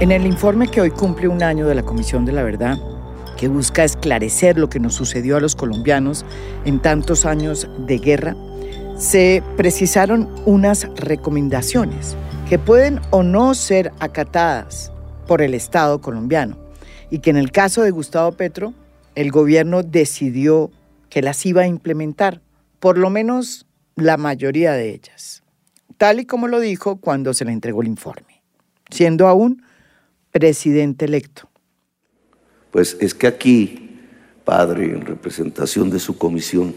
En el informe que hoy cumple un año de la Comisión de la Verdad, que busca esclarecer lo que nos sucedió a los colombianos en tantos años de guerra, se precisaron unas recomendaciones que pueden o no ser acatadas por el Estado colombiano y que en el caso de Gustavo Petro, el gobierno decidió que las iba a implementar, por lo menos la mayoría de ellas, tal y como lo dijo cuando se le entregó el informe, siendo aún presidente electo. Pues es que aquí, padre, en representación de su comisión,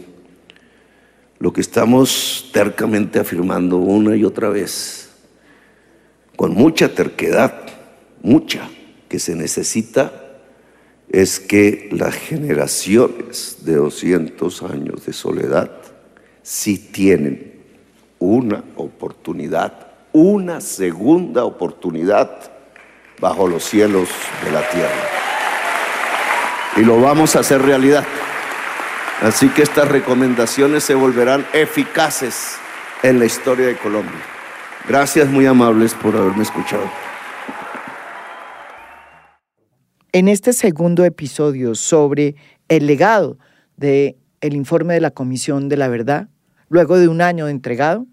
lo que estamos tercamente afirmando una y otra vez, con mucha terquedad, mucha, que se necesita, es que las generaciones de 200 años de soledad sí tienen una oportunidad, una segunda oportunidad bajo los cielos de la tierra. Y lo vamos a hacer realidad. Así que estas recomendaciones se volverán eficaces en la historia de Colombia. Gracias muy amables por haberme escuchado. En este segundo episodio sobre el legado del el informe de la Comisión de la Verdad, luego de un año de entregado,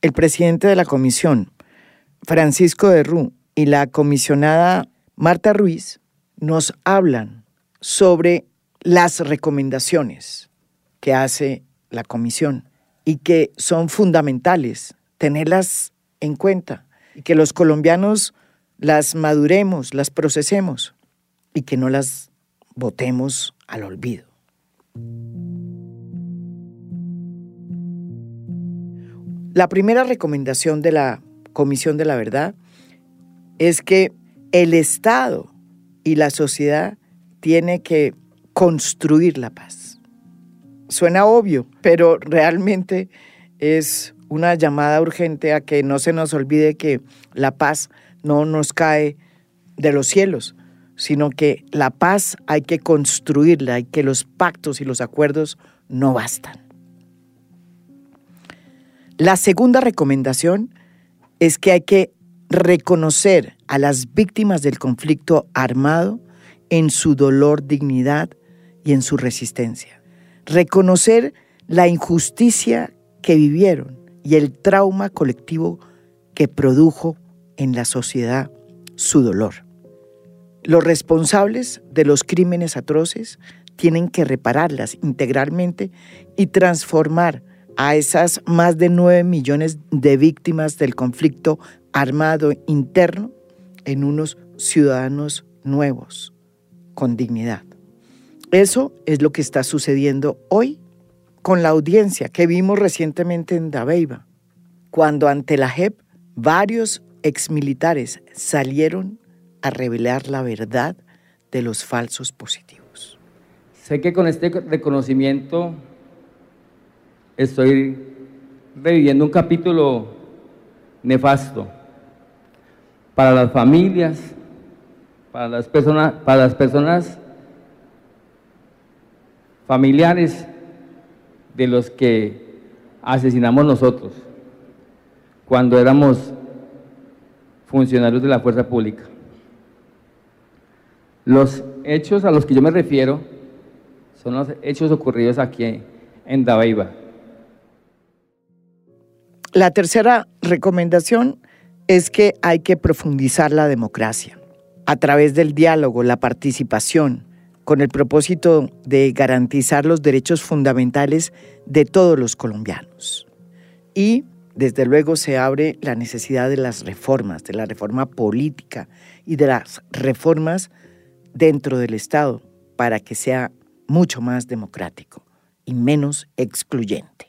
el presidente de la comisión, Francisco de Rú, y la comisionada Marta Ruiz nos hablan sobre las recomendaciones que hace la comisión y que son fundamentales tenerlas en cuenta y que los colombianos las maduremos, las procesemos y que no las votemos al olvido. La primera recomendación de la Comisión de la Verdad es que el Estado y la sociedad tiene que construir la paz. Suena obvio, pero realmente es una llamada urgente a que no se nos olvide que la paz no nos cae de los cielos, sino que la paz hay que construirla y que los pactos y los acuerdos no bastan. La segunda recomendación es que hay que reconocer a las víctimas del conflicto armado en su dolor, dignidad y en su resistencia. Reconocer la injusticia que vivieron y el trauma colectivo que produjo en la sociedad su dolor. Los responsables de los crímenes atroces tienen que repararlas integralmente y transformar a esas más de 9 millones de víctimas del conflicto armado interno en unos ciudadanos nuevos, con dignidad. Eso es lo que está sucediendo hoy con la audiencia que vimos recientemente en Dabeiba, cuando ante la JEP varios exmilitares salieron a revelar la verdad de los falsos positivos. Sé que con este reconocimiento estoy reviviendo un capítulo nefasto para las familias, para las personas, para las personas familiares de los que asesinamos nosotros cuando éramos funcionarios de la fuerza pública. Los hechos a los que yo me refiero son los hechos ocurridos aquí en Dabeiba. La tercera recomendación es que hay que profundizar la democracia a través del diálogo, la participación, con el propósito de garantizar los derechos fundamentales de todos los colombianos. Y desde luego se abre la necesidad de las reformas, de la reforma política y de las reformas dentro del Estado para que sea mucho más democrático y menos excluyente.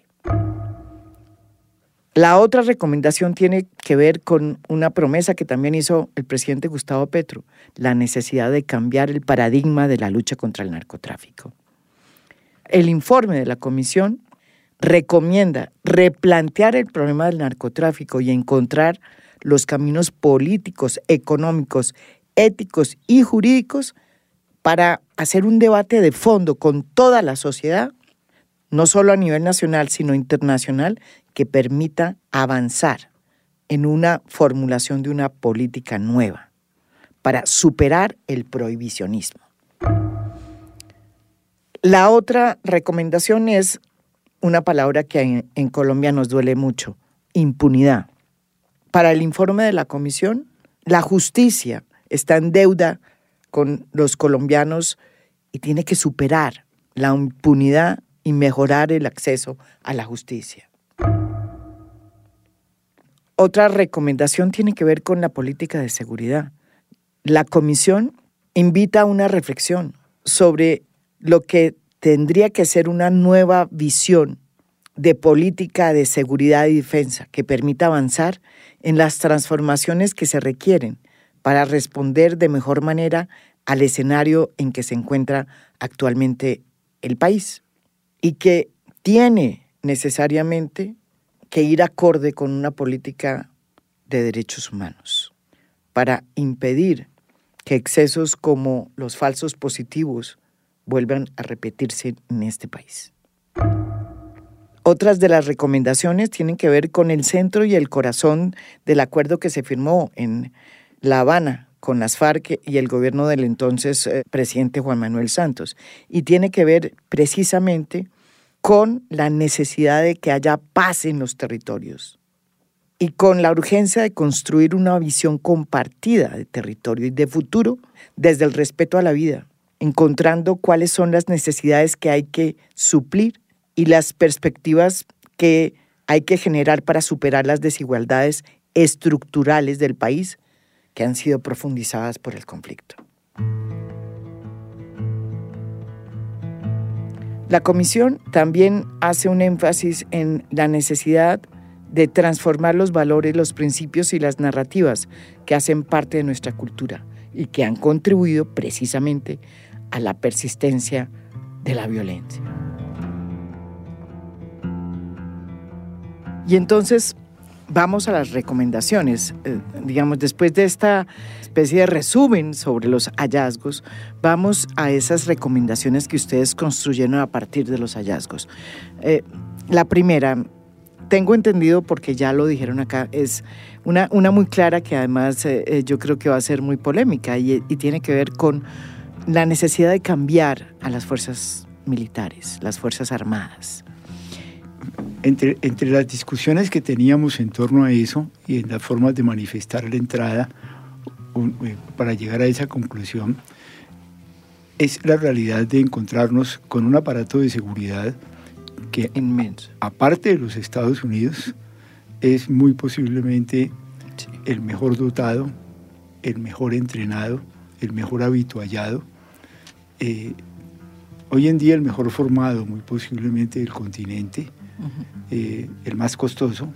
La otra recomendación tiene que ver con una promesa que también hizo el presidente Gustavo Petro, la necesidad de cambiar el paradigma de la lucha contra el narcotráfico. El informe de la comisión recomienda replantear el problema del narcotráfico y encontrar los caminos políticos, económicos, éticos y jurídicos para hacer un debate de fondo con toda la sociedad, no solo a nivel nacional, sino internacional, que permita avanzar en una formulación de una política nueva para superar el prohibicionismo. La otra recomendación es una palabra que en, Colombia nos duele mucho, impunidad. Para el informe de la comisión, la justicia está en deuda con los colombianos y tiene que superar la impunidad y mejorar el acceso a la justicia. Otra recomendación tiene que ver con la política de seguridad. La comisión invita a una reflexión sobre lo que tendría que ser una nueva visión de política de seguridad y defensa que permita avanzar en las transformaciones que se requieren para responder de mejor manera al escenario en que se encuentra actualmente el país y que tiene necesariamente que ir acorde con una política de derechos humanos para impedir que excesos como los falsos positivos vuelvan a repetirse en este país. Otras de las recomendaciones tienen que ver con el centro y el corazón del acuerdo que se firmó en La Habana con las FARC y el gobierno del entonces eh, presidente Juan Manuel Santos. Y tiene que ver precisamente con la necesidad de que haya paz en los territorios y con la urgencia de construir una visión compartida de territorio y de futuro desde el respeto a la vida, encontrando cuáles son las necesidades que hay que suplir y las perspectivas que hay que generar para superar las desigualdades estructurales del país que han sido profundizadas por el conflicto. La comisión también hace un énfasis en la necesidad de transformar los valores, los principios y las narrativas que hacen parte de nuestra cultura y que han contribuido precisamente a la persistencia de la violencia. Y entonces vamos a las recomendaciones. Eh, digamos, después de esta especie de resumen sobre los hallazgos, vamos a esas recomendaciones que ustedes construyeron a partir de los hallazgos. Eh, la primera, tengo entendido, porque ya lo dijeron acá, es una, una muy clara que además eh, yo creo que va a ser muy polémica y tiene que ver con la necesidad de cambiar a las fuerzas militares, las fuerzas armadas. Entre, entre las discusiones que teníamos en torno a eso y en las formas de manifestar la entrada eh, para llegar a esa conclusión, es la realidad de encontrarnos con un aparato de seguridad que, Inmenso. aparte de los Estados Unidos, es muy posiblemente el mejor dotado, el mejor entrenado, el mejor habituallado. Eh, hoy en día el mejor formado, muy posiblemente del continente, eh, el más costoso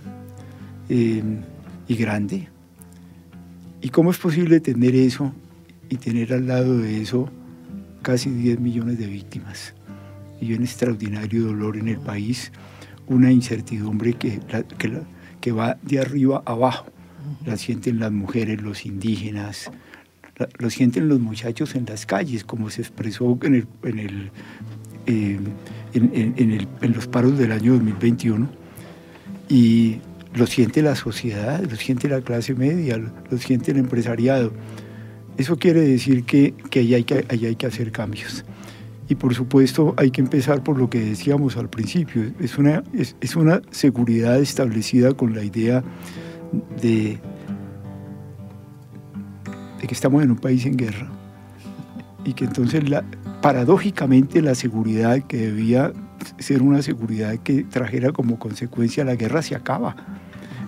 eh, y grande. ¿Y cómo es posible tener eso y tener al lado de eso casi 10 millones de víctimas? Y un extraordinario dolor en el país, una incertidumbre que, que, que va de arriba a abajo. La sienten las mujeres, los indígenas, lo sienten los muchachos en las calles, como se expresó en, el, en, el, eh, en, el, en, los paros del año 2021. Y lo siente la sociedad, lo siente la clase media, lo, siente el empresariado. Eso quiere decir que, que, ahí hay que hacer cambios. Y por supuesto hay que empezar por lo que decíamos al principio. Es una, es, una seguridad establecida con la idea de, que estamos en un país en guerra y que entonces la, paradójicamente la seguridad que debía ser una seguridad que trajera como consecuencia la guerra se acaba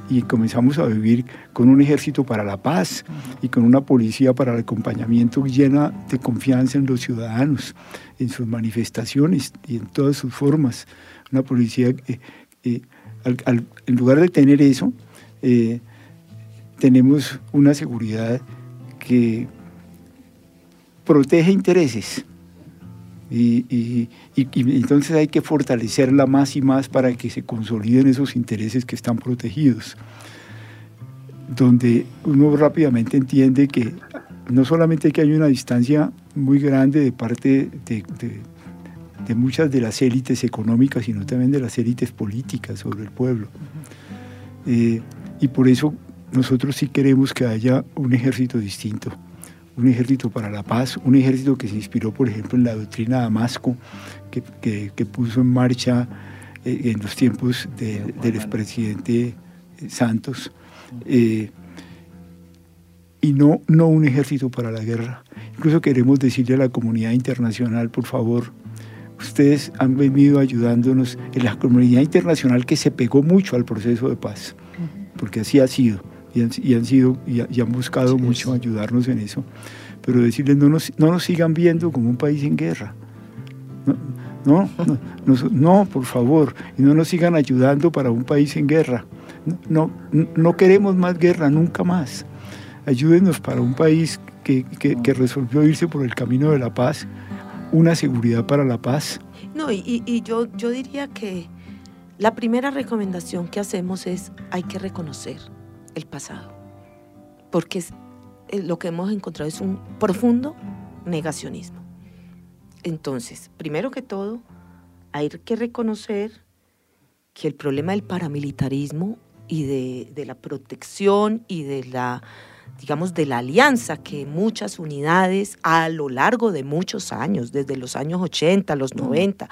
y comenzamos a vivir con un ejército para la paz y con una policía para el acompañamiento llena de confianza en los ciudadanos, en sus manifestaciones y en todas sus formas. Una policía eh, en lugar de tener eso, eh, tenemos una seguridad que protege intereses. Y, entonces hay que fortalecerla más y más para que se consoliden esos intereses que están protegidos. Donde uno rápidamente entiende que no solamente que hay una distancia muy grande de parte de, muchas de las élites económicas, sino también de las élites políticas sobre el pueblo. Eh, y por eso nosotros sí queremos que haya un ejército distinto, un ejército para la paz, un ejército que se inspiró, por ejemplo, en la doctrina de Damasco, que, que, puso en marcha eh, en los tiempos del expresidente eh, Santos, eh, y no, no un ejército para la guerra. Incluso queremos decirle a la comunidad internacional, por favor, ustedes han venido ayudándonos en la comunidad internacional que se pegó mucho al proceso de paz, porque así ha sido, y han, sido, y, han buscado mucho ayudarnos en eso. Pero decirles, no nos, no nos sigan viendo como un país en guerra. No, no, no, por favor, y no nos sigan ayudando para un país en guerra. No, no, queremos más guerra, nunca más. Ayúdenos para un país que, que, resolvió irse por el camino de la paz, una seguridad para la paz. No, y, y yo, yo diría que la primera recomendación que hacemos es hay que reconocer el pasado, porque eh, lo que hemos encontrado es un profundo negacionismo. Entonces, primero que todo, hay que reconocer que el problema del paramilitarismo y de, la protección y de la, digamos, de la alianza que muchas unidades a lo largo de muchos años, desde los años 80, los 90,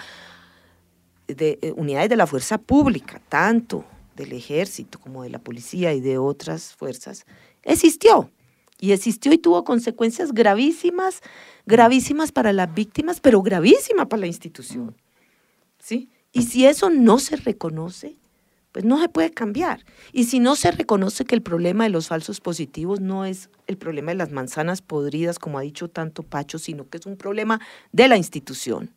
de eh, unidades de la fuerza pública, tanto del ejército como de la policía y de otras fuerzas, existió. Y existió y tuvo consecuencias gravísimas gravísimas para las víctimas, pero gravísimas para la institución. ¿sí? Y si eso no se reconoce, pues no se puede cambiar. Y si no se reconoce que el problema de los falsos positivos no es el problema de las manzanas podridas, como ha dicho tanto Pacho, sino que es un problema de la institución.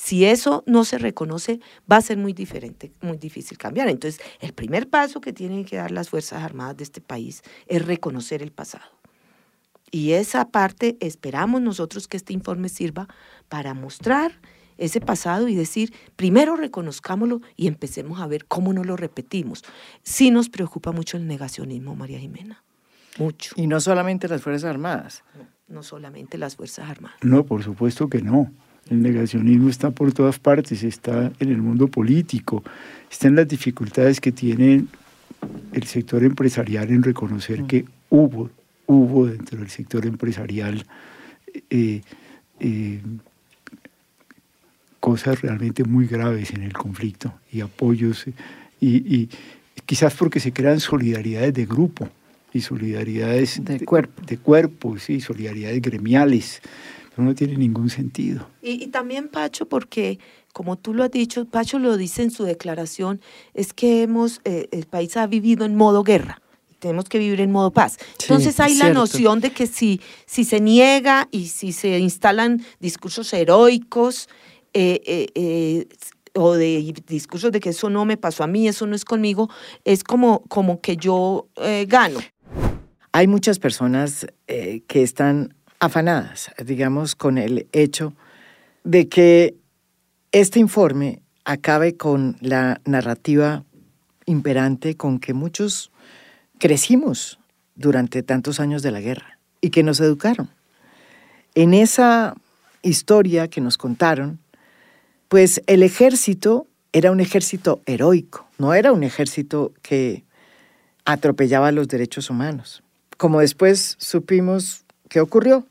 Si eso no se reconoce, va a ser muy diferente, muy difícil cambiar. Entonces, el primer paso que tienen que dar las Fuerzas Armadas de este país es reconocer el pasado. Y esa parte esperamos nosotros que este informe sirva para mostrar ese pasado y decir, primero reconozcámoslo y empecemos a ver cómo no lo repetimos. Sí nos preocupa mucho el negacionismo, María Jimena. Mucho. Y no solamente las Fuerzas Armadas. No, no solamente las Fuerzas Armadas. No, por supuesto que no. El negacionismo está por todas partes, está en el mundo político, está en las dificultades que tiene el sector empresarial en reconocer que hubo hubo dentro del sector empresarial eh, eh, cosas realmente muy graves en el conflicto y apoyos, y, quizás porque se crean solidaridades de grupo y solidaridades de, cuerpo. de cuerpo, sí, solidaridades gremiales, no tiene ningún sentido. Y, también, Pacho, porque como tú lo has dicho, Pacho lo dice en su declaración, es que hemos, eh, el país ha vivido en modo guerra tenemos que vivir en modo paz. Entonces hay la noción de que si, si se niega y si se instalan discursos heroicos eh, eh, eh, o de discursos de que eso no me pasó a mí, eso no es conmigo, es como, como que yo gano. Hay muchas personas que están afanadas, digamos, con el hecho de que este informe acabe con la narrativa imperante con que muchos crecimos durante tantos años de la guerra y que nos educaron. En esa historia que nos contaron, pues el ejército era un ejército heroico, no era un ejército que atropellaba los derechos humanos. Como después supimos qué ocurrió.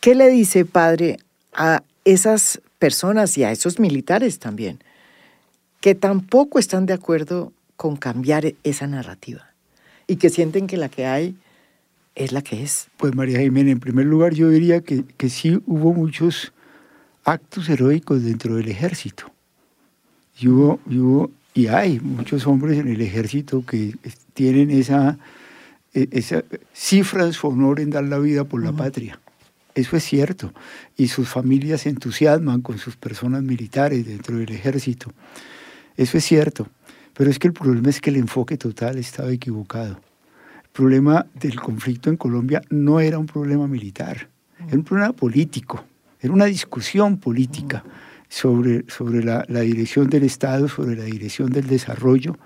¿Qué le dice, padre, a esas personas y a esos militares también, que tampoco están de acuerdo con cambiar esa narrativa? y que sienten que la que hay es la que es. Pues María Jiménez, en primer lugar yo diría que, que sí hubo muchos actos heroicos dentro del ejército. Y hubo, y y hay muchos hombres en el ejército que tienen esa, e, esa cifra de su honor en dar la vida por la patria. Eso es cierto. Y sus familias se entusiasman con sus personas militares dentro del ejército. Eso es cierto. Pero es que el problema es que el enfoque total estaba equivocado. El problema del conflicto en Colombia no era un problema militar, era un problema político, era una discusión política sobre, sobre la, dirección del Estado, sobre la dirección del desarrollo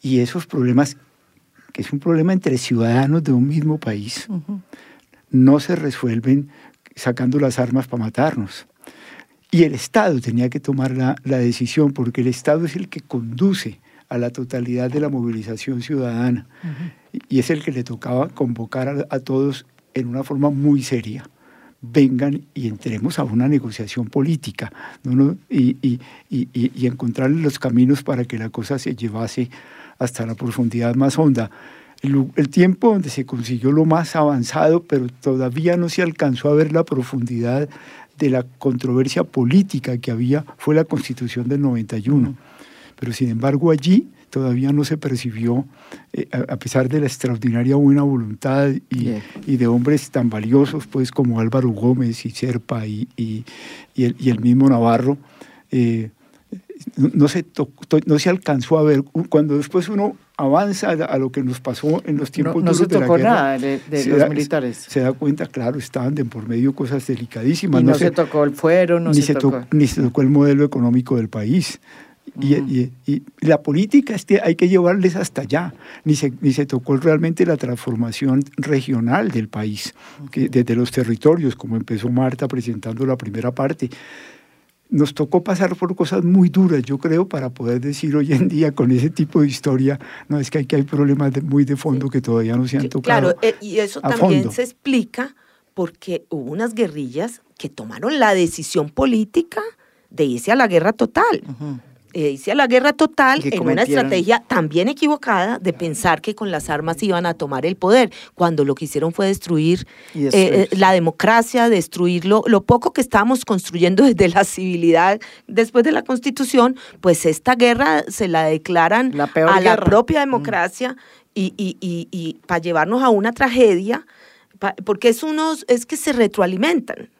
y esos problemas, que es un problema entre ciudadanos de un mismo país, no se resuelven sacando las armas para matarnos. Y el Estado tenía que tomar la, la, decisión porque el Estado es el que conduce a la totalidad de la movilización ciudadana. Y es el que le tocaba convocar a, todos en una forma muy seria, vengan y entremos a una negociación política y, y, y, y, encontrar los caminos para que la cosa se llevase hasta la profundidad más honda. El, el, tiempo donde se consiguió lo más avanzado, pero todavía no se alcanzó a ver la profundidad de la controversia política que había, fue la constitución del 91. Pero sin embargo allí todavía no se percibió, eh, a, pesar de la extraordinaria buena voluntad y, y, de hombres tan valiosos pues como Álvaro Gómez y Serpa y, y, el, y el, mismo Navarro, eh, no, se no se alcanzó a ver, cuando después uno avanza a lo que nos pasó en los tiempos no, no se de tocó la guerra, nada de, de los da, militares. Se da cuenta, claro, estaban de por medio cosas delicadísimas. Y no, se, se, tocó el fuero, no ni se, tocó. ni se tocó el modelo económico del país. Y, y, y, la política hay que llevarles hasta allá. Ni se, ni se tocó realmente la transformación regional del país, que desde los territorios, como empezó Marta presentando la primera parte. Nos tocó pasar por cosas muy duras, yo creo, para poder decir hoy en día con ese tipo de historia, no es que hay, que hay problemas de, muy de fondo que todavía no se han tocado. Claro, eh, y eso también fondo. se explica porque hubo unas guerrillas que tomaron la decisión política de irse a la guerra total. Uh -huh a la guerra total en una estrategia también equivocada de pensar que con las armas iban a tomar el poder, cuando lo que hicieron fue destruir eh, la democracia, destruir lo, lo, poco que estábamos construyendo desde la civilidad después de la constitución, pues esta guerra se la declaran la a guerra. la propia democracia mm. y, y, y, y para llevarnos a una tragedia, pa, porque es, unos, es que se retroalimentan.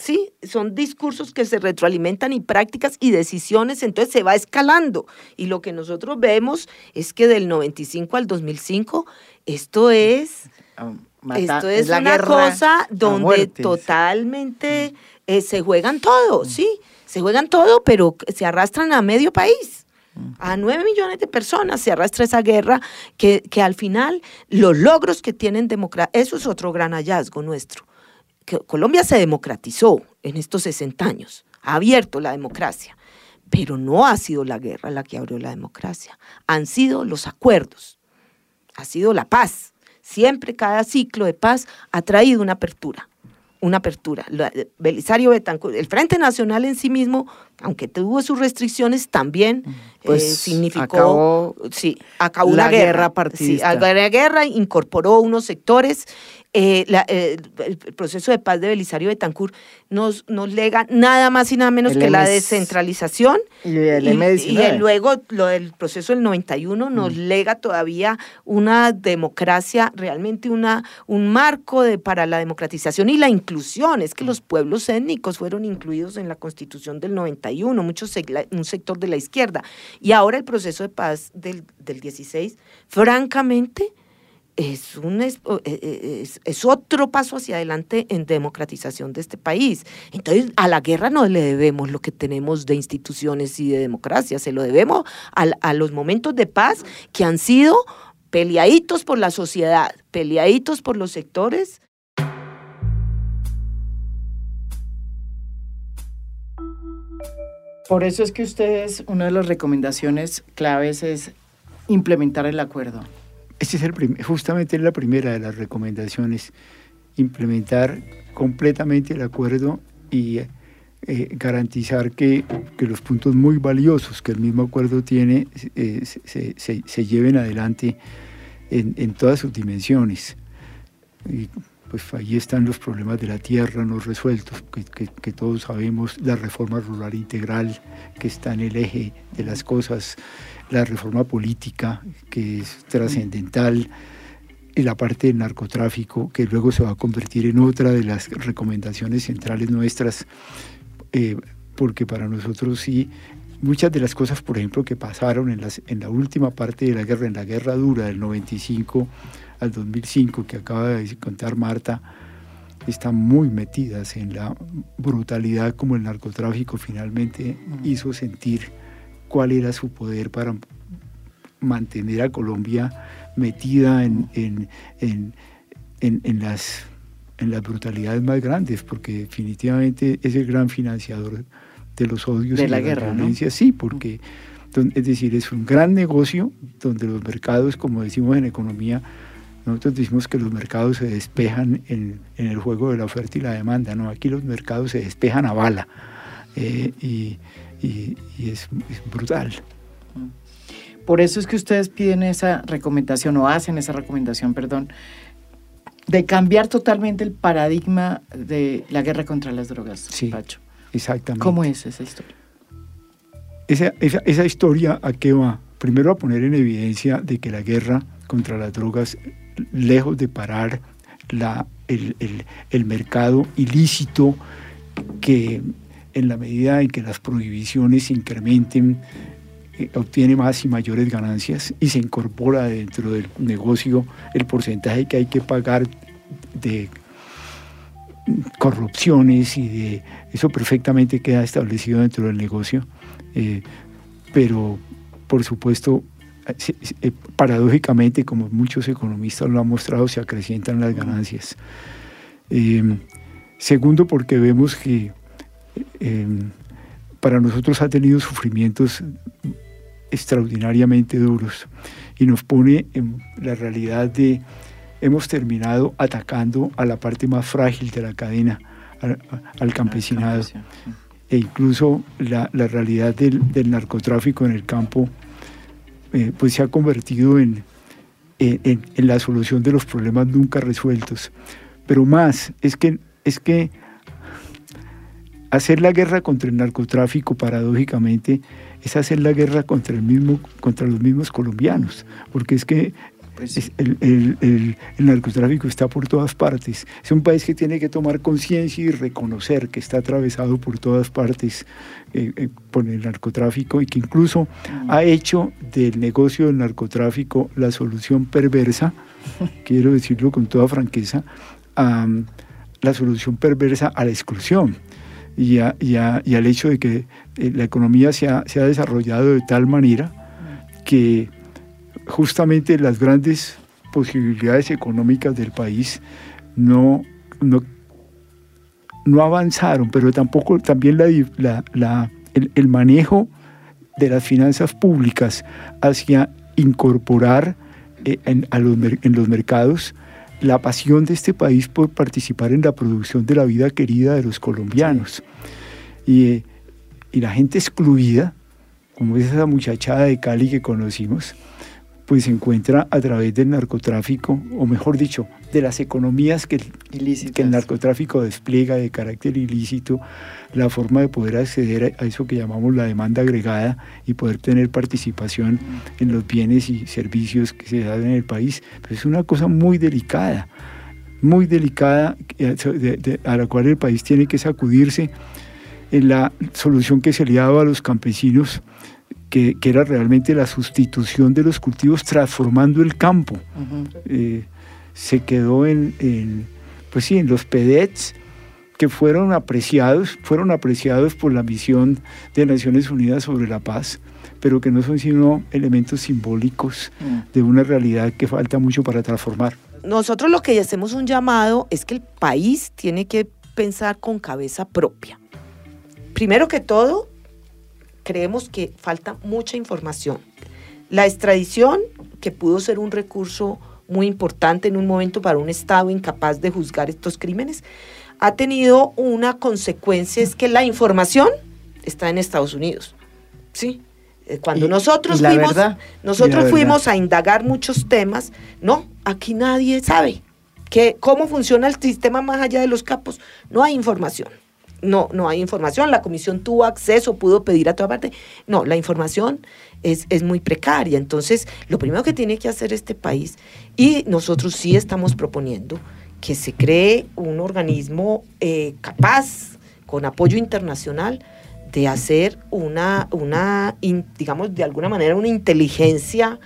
¿Sí? Son discursos que se retroalimentan y prácticas y decisiones, entonces se va escalando. Y lo que nosotros vemos es que del 95 al 2005, esto es, Mata, esto es, es una guerra, cosa donde totalmente eh, se juegan todo, ¿sí? Se juegan todo, pero se arrastran a medio país. A nueve millones de personas se arrastra esa guerra que, que al final los logros que tienen democracia, eso es otro gran hallazgo nuestro Colombia se democratizó en estos 60 años, ha abierto la democracia, pero no ha sido la guerra la que abrió la democracia, han sido los acuerdos, ha sido la paz. Siempre cada ciclo de paz ha traído una apertura, una apertura. Belisario Betancourt, el Frente Nacional en sí mismo, aunque tuvo sus restricciones, también pues eh, significó, acabó, sí, acabó la una guerra, guerra partidista. Sí, la guerra incorporó unos sectores eh, la, eh, el proceso de paz de Belisario Betancourt nos, nos lega nada más y nada menos El que la descentralización. Y el y, M19. y el- luego lo del proceso del 91 nos lega todavía una democracia, realmente una, un marco de, para la democratización y la inclusión. Es que los pueblos étnicos fueron incluidos en la constitución del 91, muchos, un sector de la izquierda. Y ahora el proceso de paz del, del 16, francamente, es, un, es, es, es, otro paso hacia adelante en democratización de este país. Entonces, a la guerra no le debemos lo que tenemos de instituciones y de democracia, se lo debemos a, a los momentos de paz que han sido peleaditos por la sociedad, peleaditos por los sectores. Por eso es que ustedes, una de las recomendaciones claves es implementar el acuerdo. Ese es justamente la primera de las recomendaciones, implementar completamente el acuerdo y eh, garantizar que, que, los puntos muy valiosos que el mismo acuerdo tiene eh, se, se, lleven adelante en, en todas sus dimensiones. Pues ahí están los problemas de la tierra no resueltos, que, que, todos sabemos, la reforma rural integral que está en el eje de las cosas, la reforma política que es trascendental, y la parte del narcotráfico que luego se va a convertir en otra de las recomendaciones centrales nuestras, eh, porque para nosotros sí, muchas de las cosas, por ejemplo, que pasaron en, las, en la última parte de la guerra, en la guerra dura del 95, al 2005 que acaba de contar Marta, están muy metidas en la brutalidad como el narcotráfico finalmente hizo sentir cuál era su poder para mantener a Colombia metida en, en, en, en las, las brutalidades más grandes, porque definitivamente es el gran financiador de los odios de y la, de guerra, la violencia, ¿no? sí, porque es decir, es un gran negocio donde los mercados, como decimos en economía, nosotros decimos que los mercados se despejan en, el juego de la oferta y la demanda, ¿no? Aquí los mercados se despejan a bala eh, y, es, brutal. Por eso es que ustedes piden esa recomendación o hacen esa recomendación, perdón, de cambiar totalmente el paradigma de la guerra contra las drogas, sí, Pacho. Exactamente. ¿Cómo es esa historia? Esa, esa historia a qué va? Primero a poner en evidencia de que la guerra contra las drogas lejos de parar la, el, mercado ilícito que en la medida en que las prohibiciones se incrementen, eh, obtiene más y mayores ganancias y se incorpora dentro del negocio el porcentaje que hay que pagar de corrupciones y de eso perfectamente queda establecido dentro del negocio, eh, pero por supuesto eh, paradójicamente, como muchos economistas lo han mostrado, se acrecientan las ganancias. Em, segundo, porque vemos que em, para nosotros ha tenido sufrimientos extraordinariamente duros y nos pone en la realidad de hemos terminado atacando a la parte más frágil de la cadena, al, campesinado. E incluso la, realidad del narcotráfico en el campo eh, pues se ha convertido en, en, la solución de los problemas nunca resueltos. Pero más, es que, es que hacer la guerra contra el narcotráfico, paradójicamente, es hacer la guerra contra, el mismo, contra los mismos colombianos, porque es que pues el, narcotráfico está por todas partes. Es un país que tiene que tomar conciencia y reconocer que está atravesado por todas partes eh, eh, por el narcotráfico y que incluso mm. ha hecho del negocio del narcotráfico la solución perversa, quiero decirlo con toda franqueza, la solución perversa a la exclusión. Y, y, al hecho de que eh, la economía se ha, se ha desarrollado de tal manera mm. que justamente las grandes posibilidades económicas del país no, no, no avanzaron, pero tampoco también la, la, el, manejo de las finanzas públicas hacia incorporar eh, en, los, en, los, mercados la pasión de este país por participar en la producción de la vida querida de los colombianos. Y, y la gente excluida, como es esa muchachada de Cali que conocimos, pues se encuentra a través del narcotráfico, o mejor dicho, de las economías que, que el narcotráfico despliega de carácter ilícito, la forma de poder acceder a eso que llamamos la demanda agregada y poder tener participación en los bienes y servicios que se dan en el país. Pero es una cosa muy delicada, muy delicada eh, a la cual el país tiene que sacudirse en la solución que se le ha dado a los campesinos que, era realmente la sustitución de los cultivos transformando el campo. Eh, se quedó en, pues sí, en los PEDETs que fueron apreciados, fueron apreciados por la misión de Naciones Unidas sobre la paz, pero que no son sino elementos simbólicos mm. de una realidad que falta mucho para transformar. Nosotros lo que hacemos un llamado es que el país tiene que pensar con cabeza propia. Primero que todo, creemos que falta mucha información. La extradición, que pudo ser un recurso muy importante en un momento para un Estado incapaz de juzgar estos crímenes, ha tenido una consecuencia, es que la información está en Estados Unidos. ¿Sí? Eh, cuando nosotros fuimos, nosotros fuimos a indagar muchos temas, no, aquí nadie sabe que, cómo funciona el sistema más allá de los capos. No hay información no, no hay información, la comisión tuvo acceso, pudo pedir a toda parte. No, la información es, muy precaria. Entonces, lo primero que tiene que hacer este país, y nosotros sí estamos proponiendo, que se cree un organismo eh, capaz, con apoyo internacional, de hacer una, una digamos, de alguna manera, una inteligencia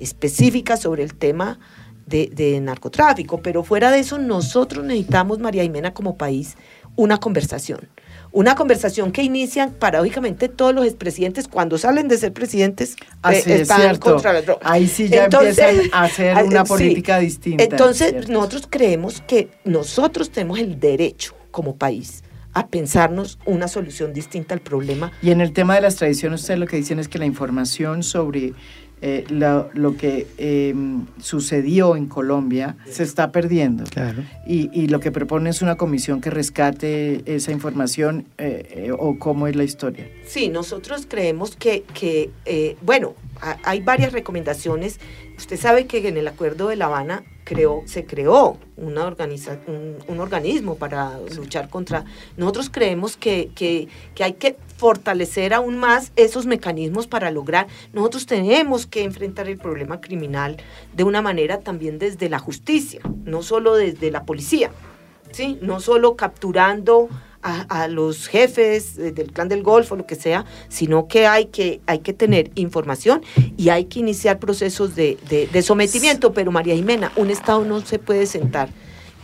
específica sobre el tema de, de narcotráfico. Pero fuera de eso, nosotros necesitamos, María Jimena, como país, una conversación. Una conversación que inician paradójicamente todos los expresidentes cuando salen de ser presidentes eh, están contra la droga. Ahí sí ya empiezan a hacer una política distinta. Entonces, nosotros creemos que nosotros tenemos el derecho como país a pensarnos una solución distinta al problema. Y en el tema de las tradiciones, ustedes lo que dicen es que la información sobre eh, lo, lo, que eh, sucedió en Colombia se está perdiendo. Claro. Y, y, lo que propone es una comisión que rescate esa información eh, o cómo es la historia. Sí, nosotros creemos que, que bueno, hay varias recomendaciones. Usted sabe que en el Acuerdo de La Habana creó, se creó organiza, un, un, organismo para luchar contra... Nosotros creemos que, que, que, hay que fortalecer aún más esos mecanismos para lograr... Nosotros tenemos que enfrentar el problema criminal de una manera también desde la justicia, no solo desde la policía, ¿sí? no solo capturando a, los jefes del clan del Golfo, lo que sea, sino que hay que, hay que tener información y hay que iniciar procesos de, de, sometimiento. Pero María Jimena, un Estado no se puede sentar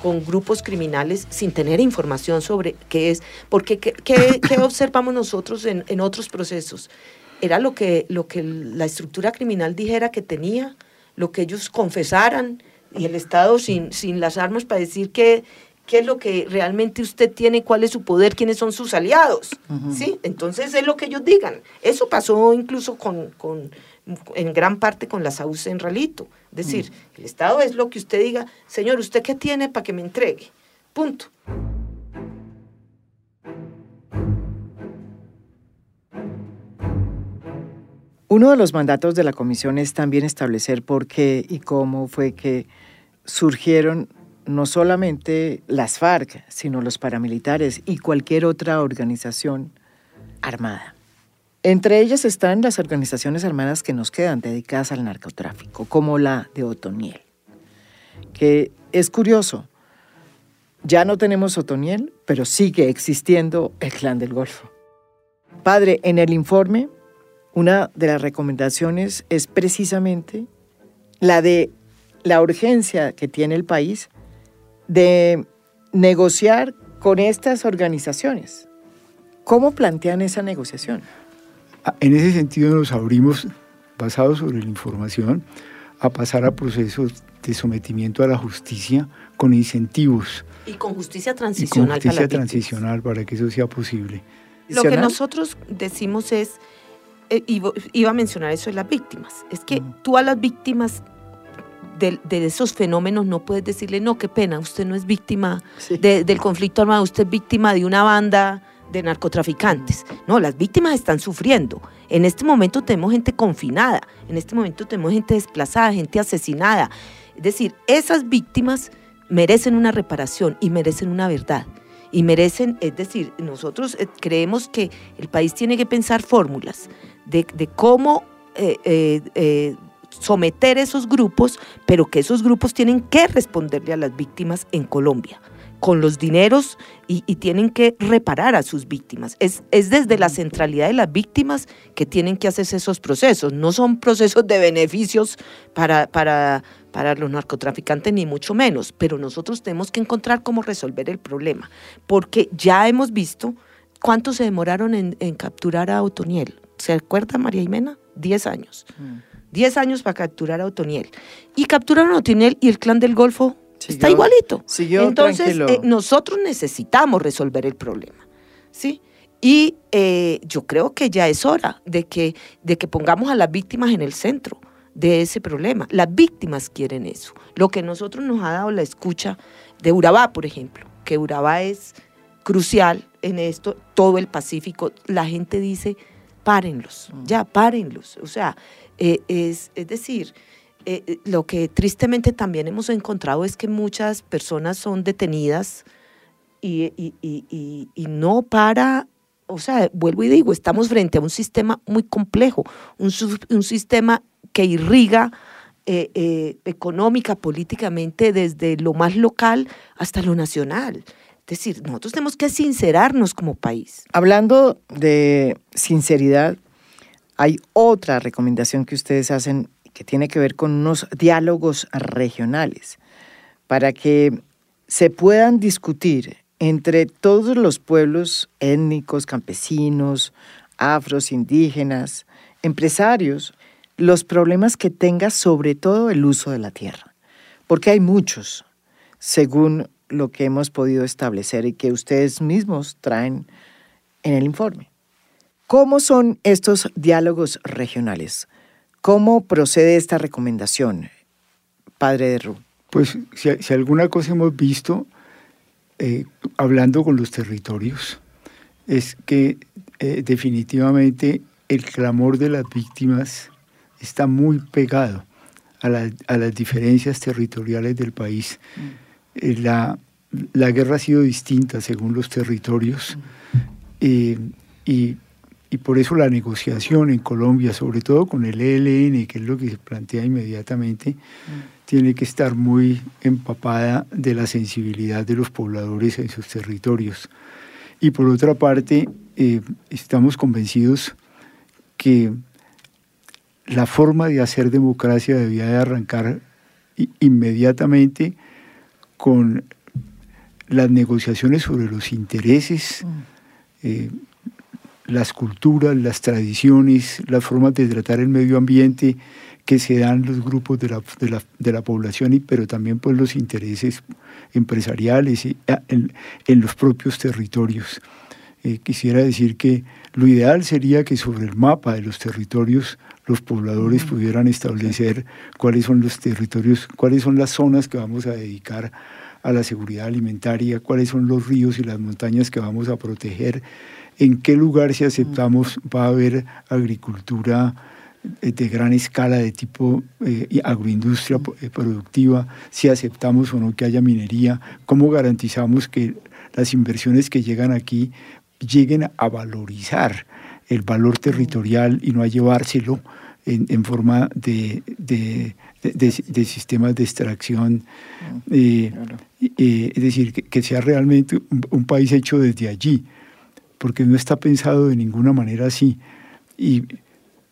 con grupos criminales sin tener información sobre qué es, porque qué, qué, qué observamos nosotros en, en, otros procesos. Era lo que, lo que la estructura criminal dijera que tenía, lo que ellos confesaran, y el Estado sin, sin las armas para decir que, qué es lo que realmente usted tiene, cuál es su poder, quiénes son sus aliados. ¿sí? Entonces es lo que ellos digan. Eso pasó incluso con, con en gran parte con la SAUCE en Ralito. Es decir, el Estado es lo que usted diga, señor, ¿usted qué tiene para que me entregue? Punto. Uno de los mandatos de la comisión es también establecer por qué y cómo fue que surgieron no solamente las FARC, sino los paramilitares y cualquier otra organización armada. Entre ellas están las organizaciones armadas que nos quedan dedicadas al narcotráfico, como la de Otoniel, que es curioso, ya no tenemos Otoniel, pero sigue existiendo el clan del Golfo. Padre, en el informe, una de las recomendaciones es precisamente la de la urgencia que tiene el país de negociar con estas organizaciones. ¿Cómo plantean esa negociación? Ah, en ese sentido nos abrimos, basados sobre la información, a pasar a procesos de sometimiento a la justicia con incentivos. Y con justicia transicional. con justicia para transicional para que eso sea posible. Lo que nosotros decimos es, eh, iba a mencionar eso de las víctimas, es que tú a las víctimas de, esos fenómenos no puedes decirle, no, qué pena, usted no es víctima del conflicto armado, usted es víctima de una banda de narcotraficantes. No, las víctimas están sufriendo. En este momento tenemos gente confinada, en este momento tenemos gente desplazada, gente asesinada. Es decir, esas víctimas merecen una reparación y merecen una verdad. Y merecen, es decir, nosotros eh, creemos que el país tiene que pensar fórmulas de, cómo eh, eh, someter esos grupos, pero que esos grupos tienen que responderle a las víctimas en Colombia con los dineros y, tienen que reparar a sus víctimas. Es, es, desde la centralidad de las víctimas que tienen que hacerse esos procesos. No son procesos de beneficios para, para, para los narcotraficantes, ni mucho menos, pero nosotros tenemos que encontrar cómo resolver el problema, porque ya hemos visto cuánto se demoraron en, capturar a Otoniel. ¿Se acuerda, María Jimena? Diez años. Mm. 10 años para capturar a Otoniel. Y capturaron a Otoniel y el clan del Golfo está igualito. Entonces, eh, nosotros necesitamos resolver el problema. ¿sí? Y eh, yo creo que ya es hora de que, de que pongamos a las víctimas en el centro de ese problema. Las víctimas quieren eso. Lo que nosotros nos ha dado la escucha de Urabá, por ejemplo, que Urabá es crucial en esto, todo el Pacífico, la gente dice, párenlos, ya, párenlos. O sea, eh, es, es, decir, eh, eh, lo que tristemente también hemos encontrado es que muchas personas son detenidas y, y, y, y, no para, o sea, vuelvo y digo, estamos frente a un sistema muy complejo, un, un sistema que irriga económica, políticamente, desde lo más local hasta lo nacional. Es decir, nosotros tenemos que sincerarnos como país. Hablando de sinceridad, hay otra recomendación que ustedes hacen que tiene que ver con unos diálogos regionales para que se puedan discutir entre todos los pueblos étnicos, campesinos, afros, indígenas, empresarios, los problemas que tenga sobre todo el uso de la tierra. Porque hay muchos, según lo que hemos podido establecer y que ustedes mismos traen en el informe. ¿Cómo son estos diálogos regionales? ¿Cómo procede esta recomendación, padre de Ru? Pues si, alguna cosa hemos visto, eh, hablando con los territorios, es que eh, definitivamente el clamor de las víctimas está muy pegado a, las diferencias territoriales del país. Mm. Eh, la, la, guerra ha sido distinta según los territorios mm. y y por eso la negociación en Colombia, sobre todo con el ELN, que es lo que se plantea inmediatamente, tiene que estar muy empapada de la sensibilidad de los pobladores en sus territorios. Y por otra parte, eh, estamos convencidos que la forma de hacer democracia debía de arrancar inmediatamente con las negociaciones sobre los intereses mm. eh, las culturas, las tradiciones, las formas de tratar el medio ambiente que se dan los grupos de la, de la, de la población, y, pero también pues, los intereses empresariales ah, en, en los propios territorios. Eh, quisiera decir que lo ideal sería que sobre el mapa de los territorios los pobladores pudieran establecer cuáles son los territorios, cuáles son las zonas que vamos a dedicar a la seguridad alimentaria, cuáles son los ríos y las montañas que vamos a proteger, en qué lugar si aceptamos va a haber agricultura eh, de gran escala de tipo eh, agroindustria eh, productiva, si aceptamos o no que haya minería, cómo garantizamos que las inversiones que llegan aquí lleguen a valorizar el valor territorial y no a llevárselo en, forma de, de, sistemas de extracción. es decir, que, sea realmente un, país hecho desde allí porque no está pensado de ninguna manera así. Y,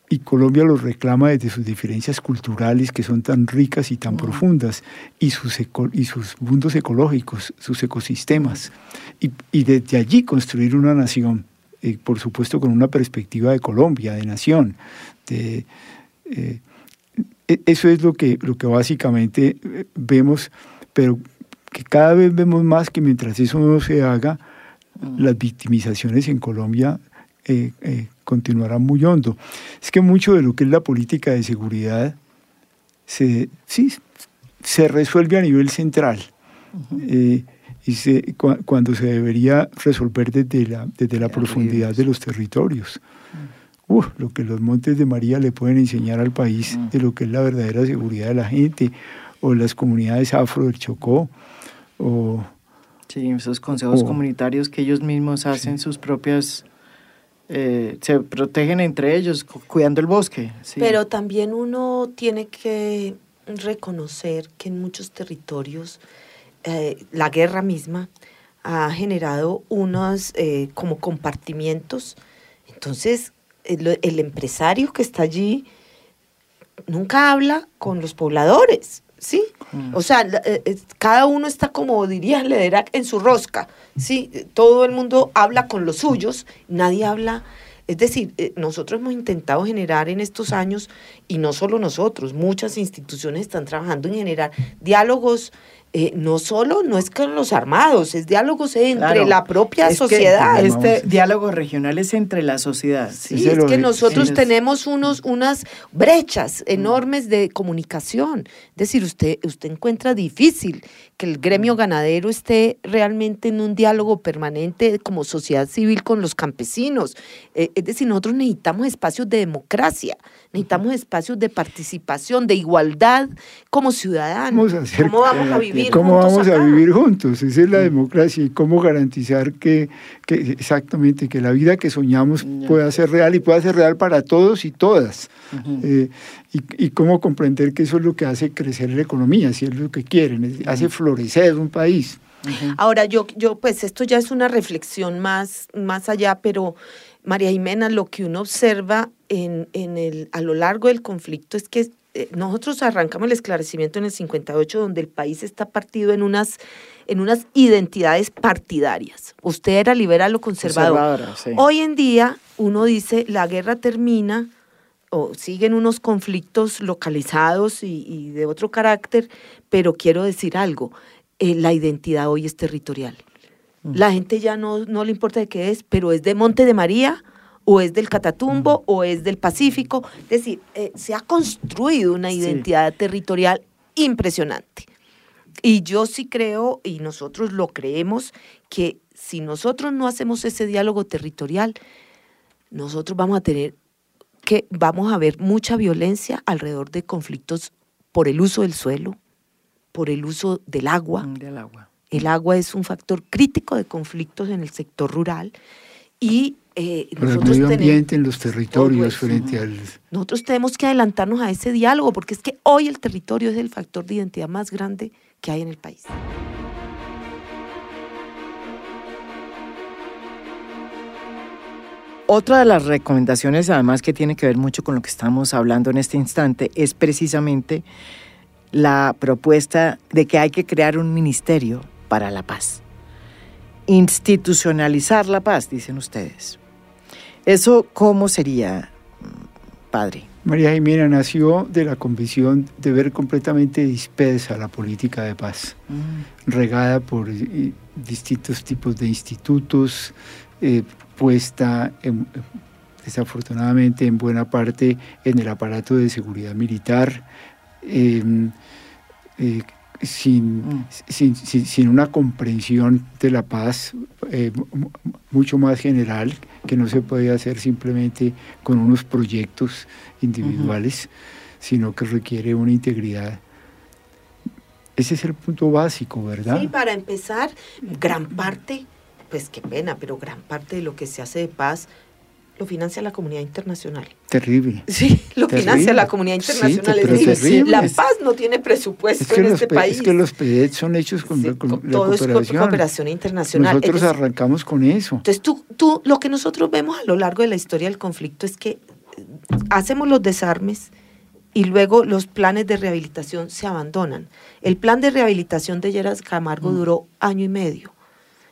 y Colombia lo reclama desde sus diferencias culturales que son tan ricas y tan profundas, y sus, y sus mundos ecológicos, sus ecosistemas. Y, y desde allí construir una nación, eh, por supuesto con una perspectiva de Colombia, de nación. De, eh, e, eso es lo que, lo que básicamente eh, vemos, pero que cada vez vemos más que mientras eso no se haga, las victimizaciones en Colombia eh, eh, continuarán muy hondo. Es que mucho de lo que es la política de seguridad se, sí, se resuelve a nivel central. Eh, y se, cuando se debería resolver desde la, desde la profundidad de los territorios. lo que los Montes de María le pueden enseñar al país de lo que es la verdadera seguridad de la gente, o las comunidades afro del Chocó, o, Sí, esos consejos oh. comunitarios que ellos mismos hacen sus propias, eh, se protegen entre ellos cuidando el bosque. Pero también uno tiene que reconocer que en muchos territorios eh, la guerra misma ha generado unos eh, como compartimientos. Entonces, el, el empresario que está allí nunca habla con los pobladores ¿sí? O sea, eh, cada uno está como diría Lederach en su rosca, ¿sí? Todo el mundo habla con los suyos, nadie habla. Es decir, nosotros hemos intentado generar en estos años, y no solo nosotros, muchas instituciones están trabajando en generar diálogos eh, no solo no es con los armados, es diálogos entre la propia sociedad. este diálogo regional es entre la sociedad. Sí, es que nosotros tenemos unos, unas brechas enormes de comunicación. Es decir, usted, usted encuentra difícil que el gremio ganadero esté realmente en un diálogo permanente como sociedad civil con los campesinos. Eh, es decir, nosotros necesitamos espacios de democracia, necesitamos espacios de participación, de igualdad como ciudadanos. ¿Cómo vamos a vivir? ¿Cómo vamos a vivir juntos? Esa es la democracia. Y cómo garantizar que, exactamente que la vida que soñamos pueda ser real y pueda ser real para todos y todas. Eh, y, cómo comprender que eso es lo que hace crecer la economía, si es lo que quieren, hace florecer un país. Ahora, yo, yo, pues esto ya es una reflexión más, más allá, pero María Jimena, lo que uno observa en, en el, a lo largo del conflicto es que eh, nosotros arrancamos el esclarecimiento en el 58, donde el país está partido en unas, en unas identidades partidarias. Usted era liberal o conservador. Hoy en día uno dice la guerra termina o siguen unos conflictos localizados y, de otro carácter, pero quiero decir algo, eh, la identidad hoy es territorial. La gente ya no, no le importa de qué es, pero es de Monte de María o es del Catatumbo o es del Pacífico. Es decir, eh, se ha construido una identidad territorial impresionante. Y yo sí creo, y nosotros lo creemos, que si nosotros no hacemos ese diálogo territorial, nosotros vamos a tener que, vamos a ver mucha violencia alrededor de conflictos por el uso del suelo, por el uso del agua. Mm, del agua. El agua es un factor crítico de conflictos en el sector rural y eh, Por el medio ambiente en los territorios frente al... Nosotros tenemos que adelantarnos a ese diálogo porque es que hoy el territorio es el factor de identidad más grande que hay en el país. Otra de las recomendaciones, además que tiene que ver mucho con lo que estamos hablando en este instante, es precisamente la propuesta de que hay que crear un ministerio para la paz. Institucionalizar la paz, dicen ustedes. ¿Eso cómo sería, padre? María Jimena nació de la convicción de ver completamente dispersa la política de paz, mm. regada por eh, distintos tipos de institutos, eh, puesta desafortunadamente en buena parte en el aparato de seguridad militar, em, eh, sin, sin, sin, una comprensión de la paz eh, mucho más general, que no se puede hacer simplemente con unos proyectos individuales, sino que requiere una integridad. Ese es el punto básico, ¿verdad? Sí, para empezar, gran parte, pues qué pena, pero gran parte de lo que se hace de paz lo financia la comunidad internacional. Terrible. Sí, lo financia la comunidad internacional. es la paz no tiene presupuesto en este país. Es que los PED son hechos con, la cooperación. internacional. Nosotros arrancamos con eso. Entonces, tú, tú, lo que nosotros vemos a lo largo de la historia del conflicto es que eh, hacemos los desarmes y luego los planes de rehabilitación se abandonan. El plan de rehabilitación de Lleras Camargo mm. duró año y medio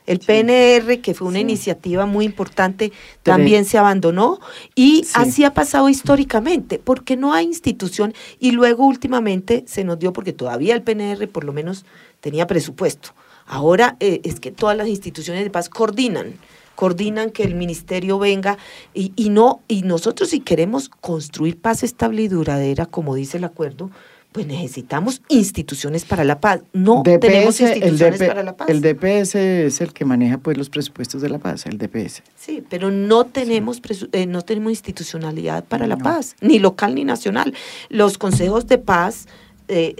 el PNR, que fue una iniciativa muy importante, también se abandonó y así ha pasado históricamente, porque no hay institución y luego últimamente se nos dio, porque todavía el PNR por lo menos tenía presupuesto. Ahora eh, es que todas las instituciones de paz coordinan coordinan que el ministerio venga y, y no y nosotros si queremos construir paz estable y duradera como dice el acuerdo pues necesitamos instituciones para la paz. No tenemos instituciones para la paz. El DPS es el que maneja pues los presupuestos de la paz, el DPS. Sí, pero no tenemos eh, no tenemos institucionalidad para la paz, ni local ni nacional. Los consejos de paz eh,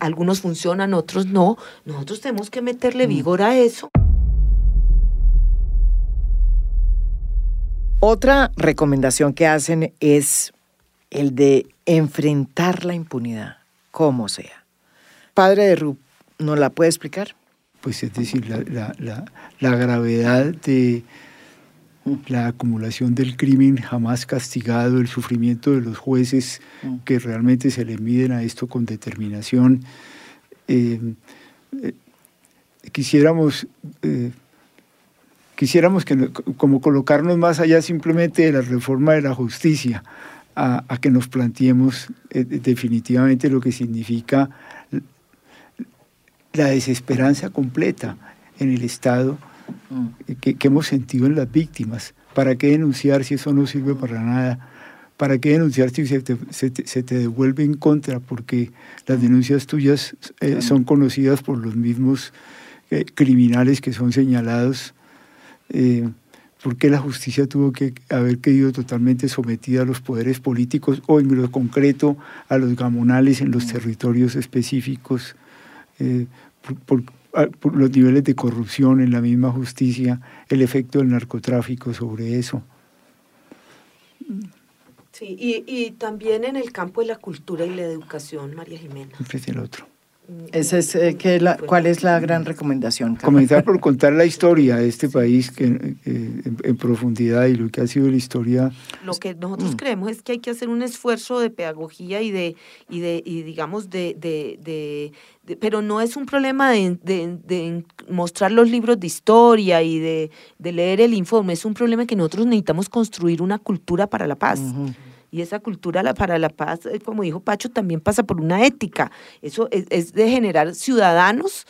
algunos funcionan, otros no. Nosotros tenemos que meterle mm. vigor a eso. Otra recomendación que hacen es el de enfrentar la impunidad como sea. Padre de Rup, ¿nos la puede explicar? Pues es decir, la, gravedad de la acumulación del crimen jamás castigado, el sufrimiento de los jueces mm. que realmente se le miden a esto con determinación. Eh, eh, quisiéramos, eh, quisiéramos que, como colocarnos más allá simplemente de la reforma de la justicia, a, que nos planteemos eh, definitivamente lo que significa la desesperanza completa en el Estado mm. que, hemos sentido en las víctimas. ¿Para qué denunciar si eso no sirve para nada? ¿Para qué denunciar si se te, devuelve en contra? Porque las denuncias tuyas eh, son conocidas por los mismos eh, criminales que son señalados. ¿Por qué la justicia tuvo que haber quedado totalmente sometida a los poderes políticos o en lo concreto a los gamonales en los mm. territorios específicos? Eh, por, los niveles de corrupción en la misma justicia, el efecto del narcotráfico sobre eso. Sí, y, también en el campo de la cultura y la educación, María Jimena. Es el otro. Esa es, eh, que la, ¿Cuál es la gran recomendación? Comenzar por contar la historia de este país que, en, profundidad y lo que ha sido la historia. Lo que nosotros mm. creemos es que hay que hacer un esfuerzo de pedagogía y de, y de y digamos, de, de, pero no es un problema de, mostrar los libros de historia y de, leer el informe, es un problema que nosotros necesitamos construir una cultura para la paz. Y esa cultura para la paz, eh, como dijo Pacho, también pasa por una ética. Eso es, de generar ciudadanos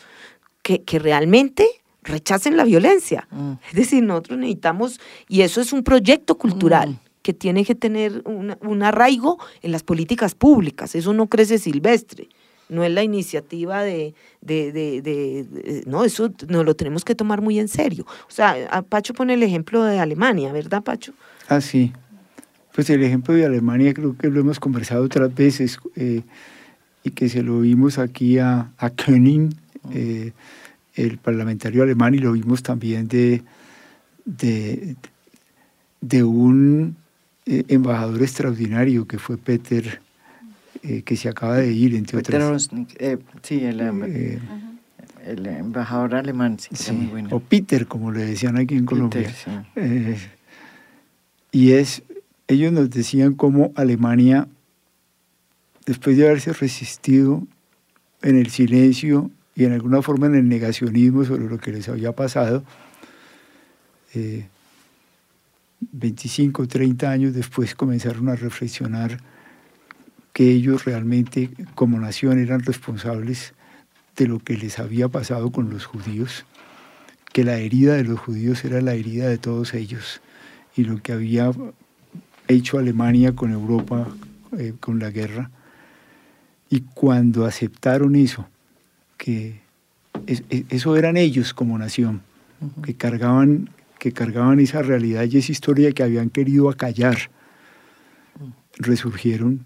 que, realmente rechacen la violencia. Mm. Es decir, nosotros necesitamos, y eso es un proyecto cultural. Mm. que tiene que tener un arraigo en las políticas públicas. Eso no crece silvestre no es la iniciativa de, de, no, eso no lo tenemos que tomar muy en serio. O sea, Pacho pone el ejemplo de Alemania, ¿verdad, Pacho? Ah, sí. Pues el ejemplo de Alemania creo que lo hemos conversado otras veces eh, y que se lo vimos aquí a, a König, eh, el parlamentario alemán, y lo vimos también de, de, de un eh, embajador extraordinario que fue Peter eh, que se acaba de ir, entre otras. Eh, sí, el, eh, el, embajador alemán, sí, muy bueno. O Peter, como le decían aquí en Colombia. y es, ellos nos decían cómo Alemania, después de haberse resistido en el silencio y en alguna forma en el negacionismo sobre lo que les había pasado, 25, 30 años después comenzaron a reflexionar que ellos realmente como nación eran responsables de lo que les había pasado con los judíos, que la herida de los judíos era la herida de todos ellos y lo que había hecho Alemania con Europa, eh, con la guerra. Y cuando aceptaron eso, que eso eran ellos como nación, que, cargaban, que cargaban esa realidad y esa historia que habían querido acallar, resurgieron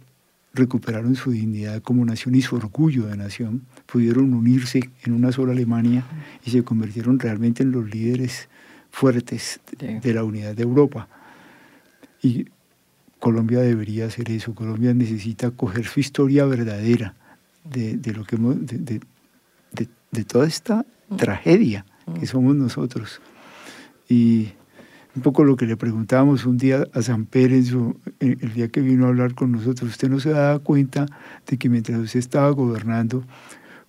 recuperaron su dignidad como nación y su orgullo de nación, pudieron unirse en una sola Alemania y se convirtieron realmente en los líderes fuertes de, la unidad de Europa. Y Colombia debería hacer eso. Colombia necesita coger su historia verdadera de, lo que de, de, toda esta mm. tragedia que mm. somos nosotros. Y un poco lo que le preguntábamos un día a San Pérez, el día que vino a hablar con nosotros, usted no se daba cuenta de que mientras usted estaba gobernando,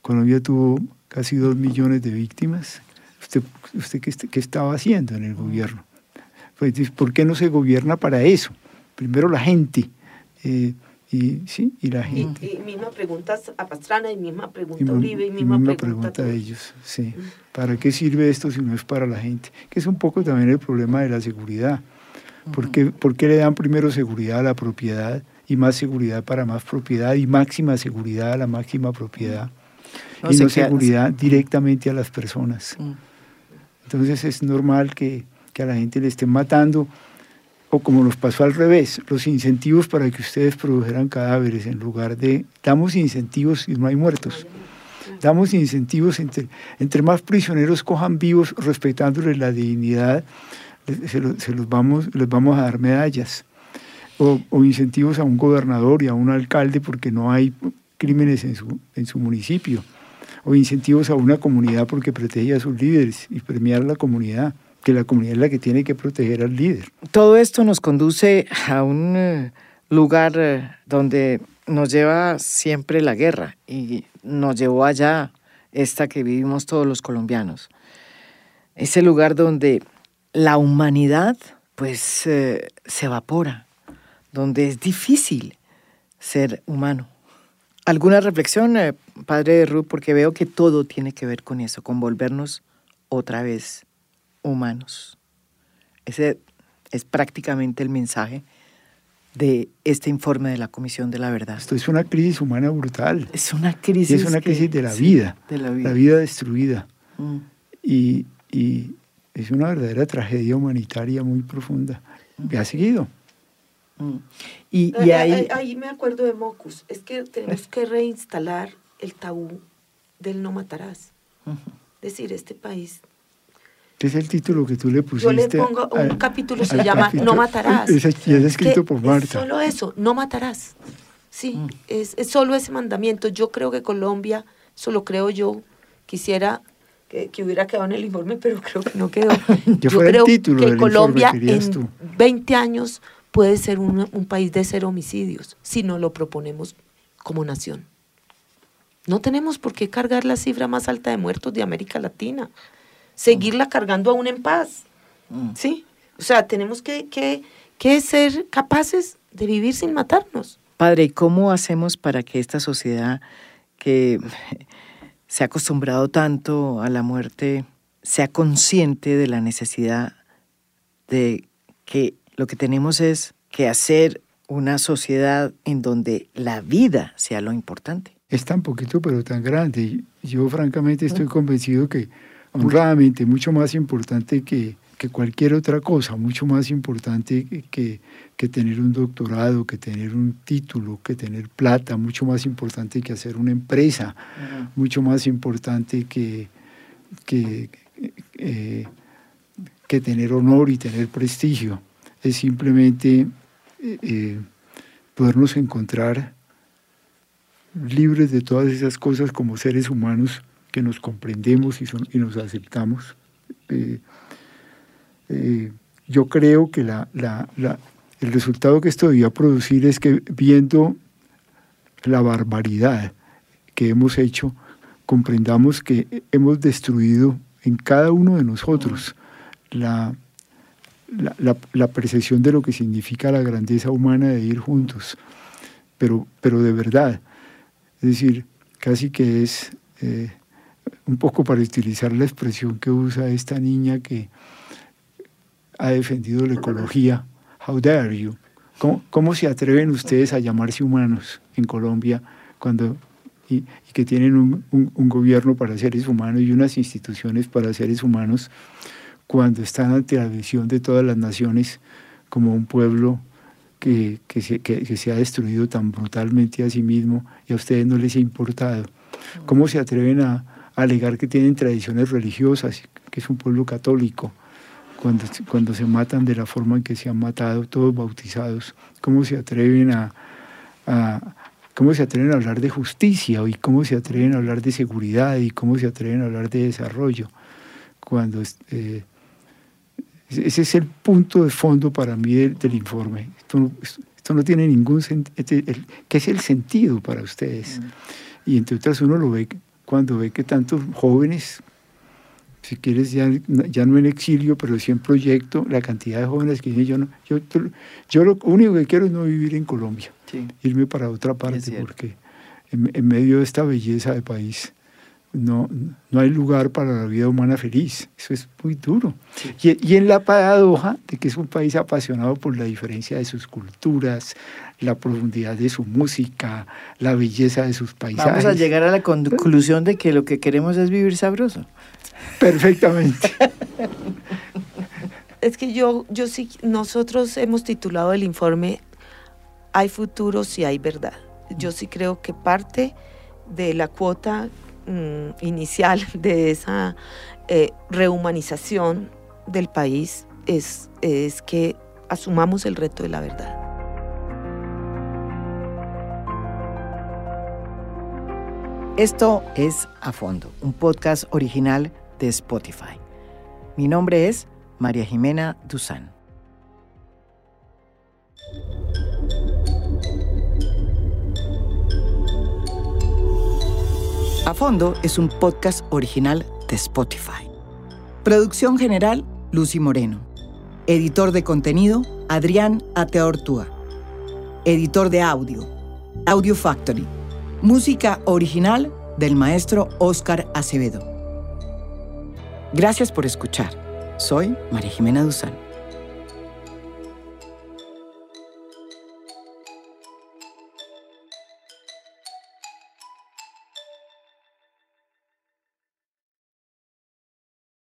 Colombia tuvo casi dos millones de víctimas. ¿Usted, usted qué, estaba haciendo en el gobierno? Pues, ¿Por qué no se gobierna para eso? Primero la gente. Eh, y, sí, y la gente. Y, misma pregunta a Pastrana y misma pregunta a Uribe y misma, pregunta, a ellos. Sí. ¿Para qué sirve esto si no es para la gente? Que es un poco también el problema de la seguridad. ¿Por qué, ¿Por qué le dan primero seguridad a la propiedad y más seguridad para más propiedad y máxima seguridad a la máxima propiedad? y no seguridad directamente a las personas. Entonces es normal que, que a la gente le estén matando o como nos pasó al revés, los incentivos para que ustedes produjeran cadáveres en lugar de, damos incentivos y no hay muertos. Damos incentivos entre, entre más prisioneros cojan vivos respetándoles la dignidad, se, los vamos, les vamos a dar medallas. O, incentivos a un gobernador y a un alcalde porque no hay crímenes en su, en su municipio. O incentivos a una comunidad porque protege a sus líderes y premiar a la comunidad que la comunidad es la que tiene que proteger al líder. Todo esto nos conduce a un eh, lugar eh, donde nos lleva siempre la guerra y nos llevó allá esta que vivimos todos los colombianos. Ese lugar donde la humanidad pues eh, se evapora, donde es difícil ser humano. ¿Alguna reflexión, padre Ruth? Porque veo que todo tiene que ver con eso, con volvernos otra vez humanos. Ese es prácticamente el mensaje de este informe de la Comisión de la Verdad. Esto es una crisis humana brutal. Es una crisis. es una crisis de, la vida, de la vida. destruida. Mm. Y, es una verdadera tragedia humanitaria muy profunda. Que ha seguido. Mm. Y, ahí... ahí... me acuerdo de Mocus. Es que tenemos que reinstalar el tabú del no matarás. Es decir, este país es el título que tú le pusiste. Yo le pongo un capítulo, se llama No matarás. Es, escrito por Marta. solo eso, no matarás. Sí, mm. es, solo ese mandamiento. Yo creo que Colombia, solo creo yo, quisiera que, hubiera quedado en el informe, pero creo que no quedó. yo, creo que Colombia en 20 años puede ser un, un país de cero homicidios si no lo proponemos como nación. No tenemos por qué cargar la cifra más alta de muertos de América Latina seguirla cargando aún en paz. Mm. ¿Sí? O sea, tenemos que, que, ser capaces de vivir sin matarnos. Padre, ¿y cómo hacemos para que esta sociedad que se ha acostumbrado tanto a la muerte sea consciente de la necesidad de que lo que tenemos es que hacer una sociedad en donde la vida sea lo importante. Es tan poquito pero tan grande. Yo francamente estoy convencido que honradamente mucho más importante que, que cualquier otra cosa, mucho más importante que, que, tener un doctorado, que tener un título, que tener plata, mucho más importante que hacer una empresa, mucho más importante que, que, eh, que tener honor y tener prestigio. Es simplemente eh, podernos encontrar libres de todas esas cosas como seres humanos que nos comprendemos y, son, y nos aceptamos. Eh, yo creo que la, la, el resultado que esto debía producir es que viendo la barbaridad que hemos hecho, comprendamos que hemos destruido en cada uno de nosotros la, la, percepción de lo que significa la grandeza humana de ir juntos, pero, pero de verdad. Es decir, casi que es eh, un poco para utilizar la expresión que usa esta niña que ha defendido la ecología. How dare you? ¿Cómo, cómo se atreven ustedes a llamarse humanos en Colombia cuando y, que tienen un, un, gobierno para seres humanos y unas instituciones para seres humanos cuando están ante la visión de todas las naciones como un pueblo que, que, se, que, se, ha destruido tan brutalmente a sí mismo y a ustedes no les ha importado. ¿Cómo se atreven a alegar que tienen tradiciones religiosas, que es un pueblo católico? Cuando, cuando se matan de la forma en que se han matado, todos bautizados, ¿cómo se atreven a, a, cómo se atreven a hablar de justicia y cómo se atreven a hablar de seguridad y cómo se atreven a hablar de desarrollo. Cuando eh, ese es el punto de fondo para mí del, informe. Esto no, esto no, tiene ningún sentido. Este, ¿Qué es el sentido para ustedes? Y entre otras uno lo ve cuando ve que tantos jóvenes si quieres, ya, ya no en exilio, pero sí en proyecto, la cantidad de jóvenes que dicen, yo, no, yo, yo lo único que quiero es no vivir en Colombia, irme para otra parte, porque en, medio de esta belleza de país no, no hay lugar para la vida humana feliz, eso es muy duro. Y, y en la paradoja de que es un país apasionado por la diferencia de sus culturas, la profundidad de su música, la belleza de sus paisajes. Vamos a llegar a la conclusión de que lo que queremos es vivir sabroso. Perfectamente. es que yo, yo sí, nosotros hemos titulado el informe Hay futuro si hay verdad. Yo sí creo que parte de la cuota mm, inicial de esa eh, rehumanización del país es, es que asumamos el reto de la verdad. Esto es A Fondo, un podcast original de Spotify. Mi nombre es María Jimena Duzán. A Fondo es un podcast original de Spotify. Producción general, Lucy Moreno. Editor de contenido, Adrián Ateortúa. Editor de audio, Audio Factory. Música original del maestro Oscar Acevedo. Gracias por escuchar. Soy María Jimena Duzán.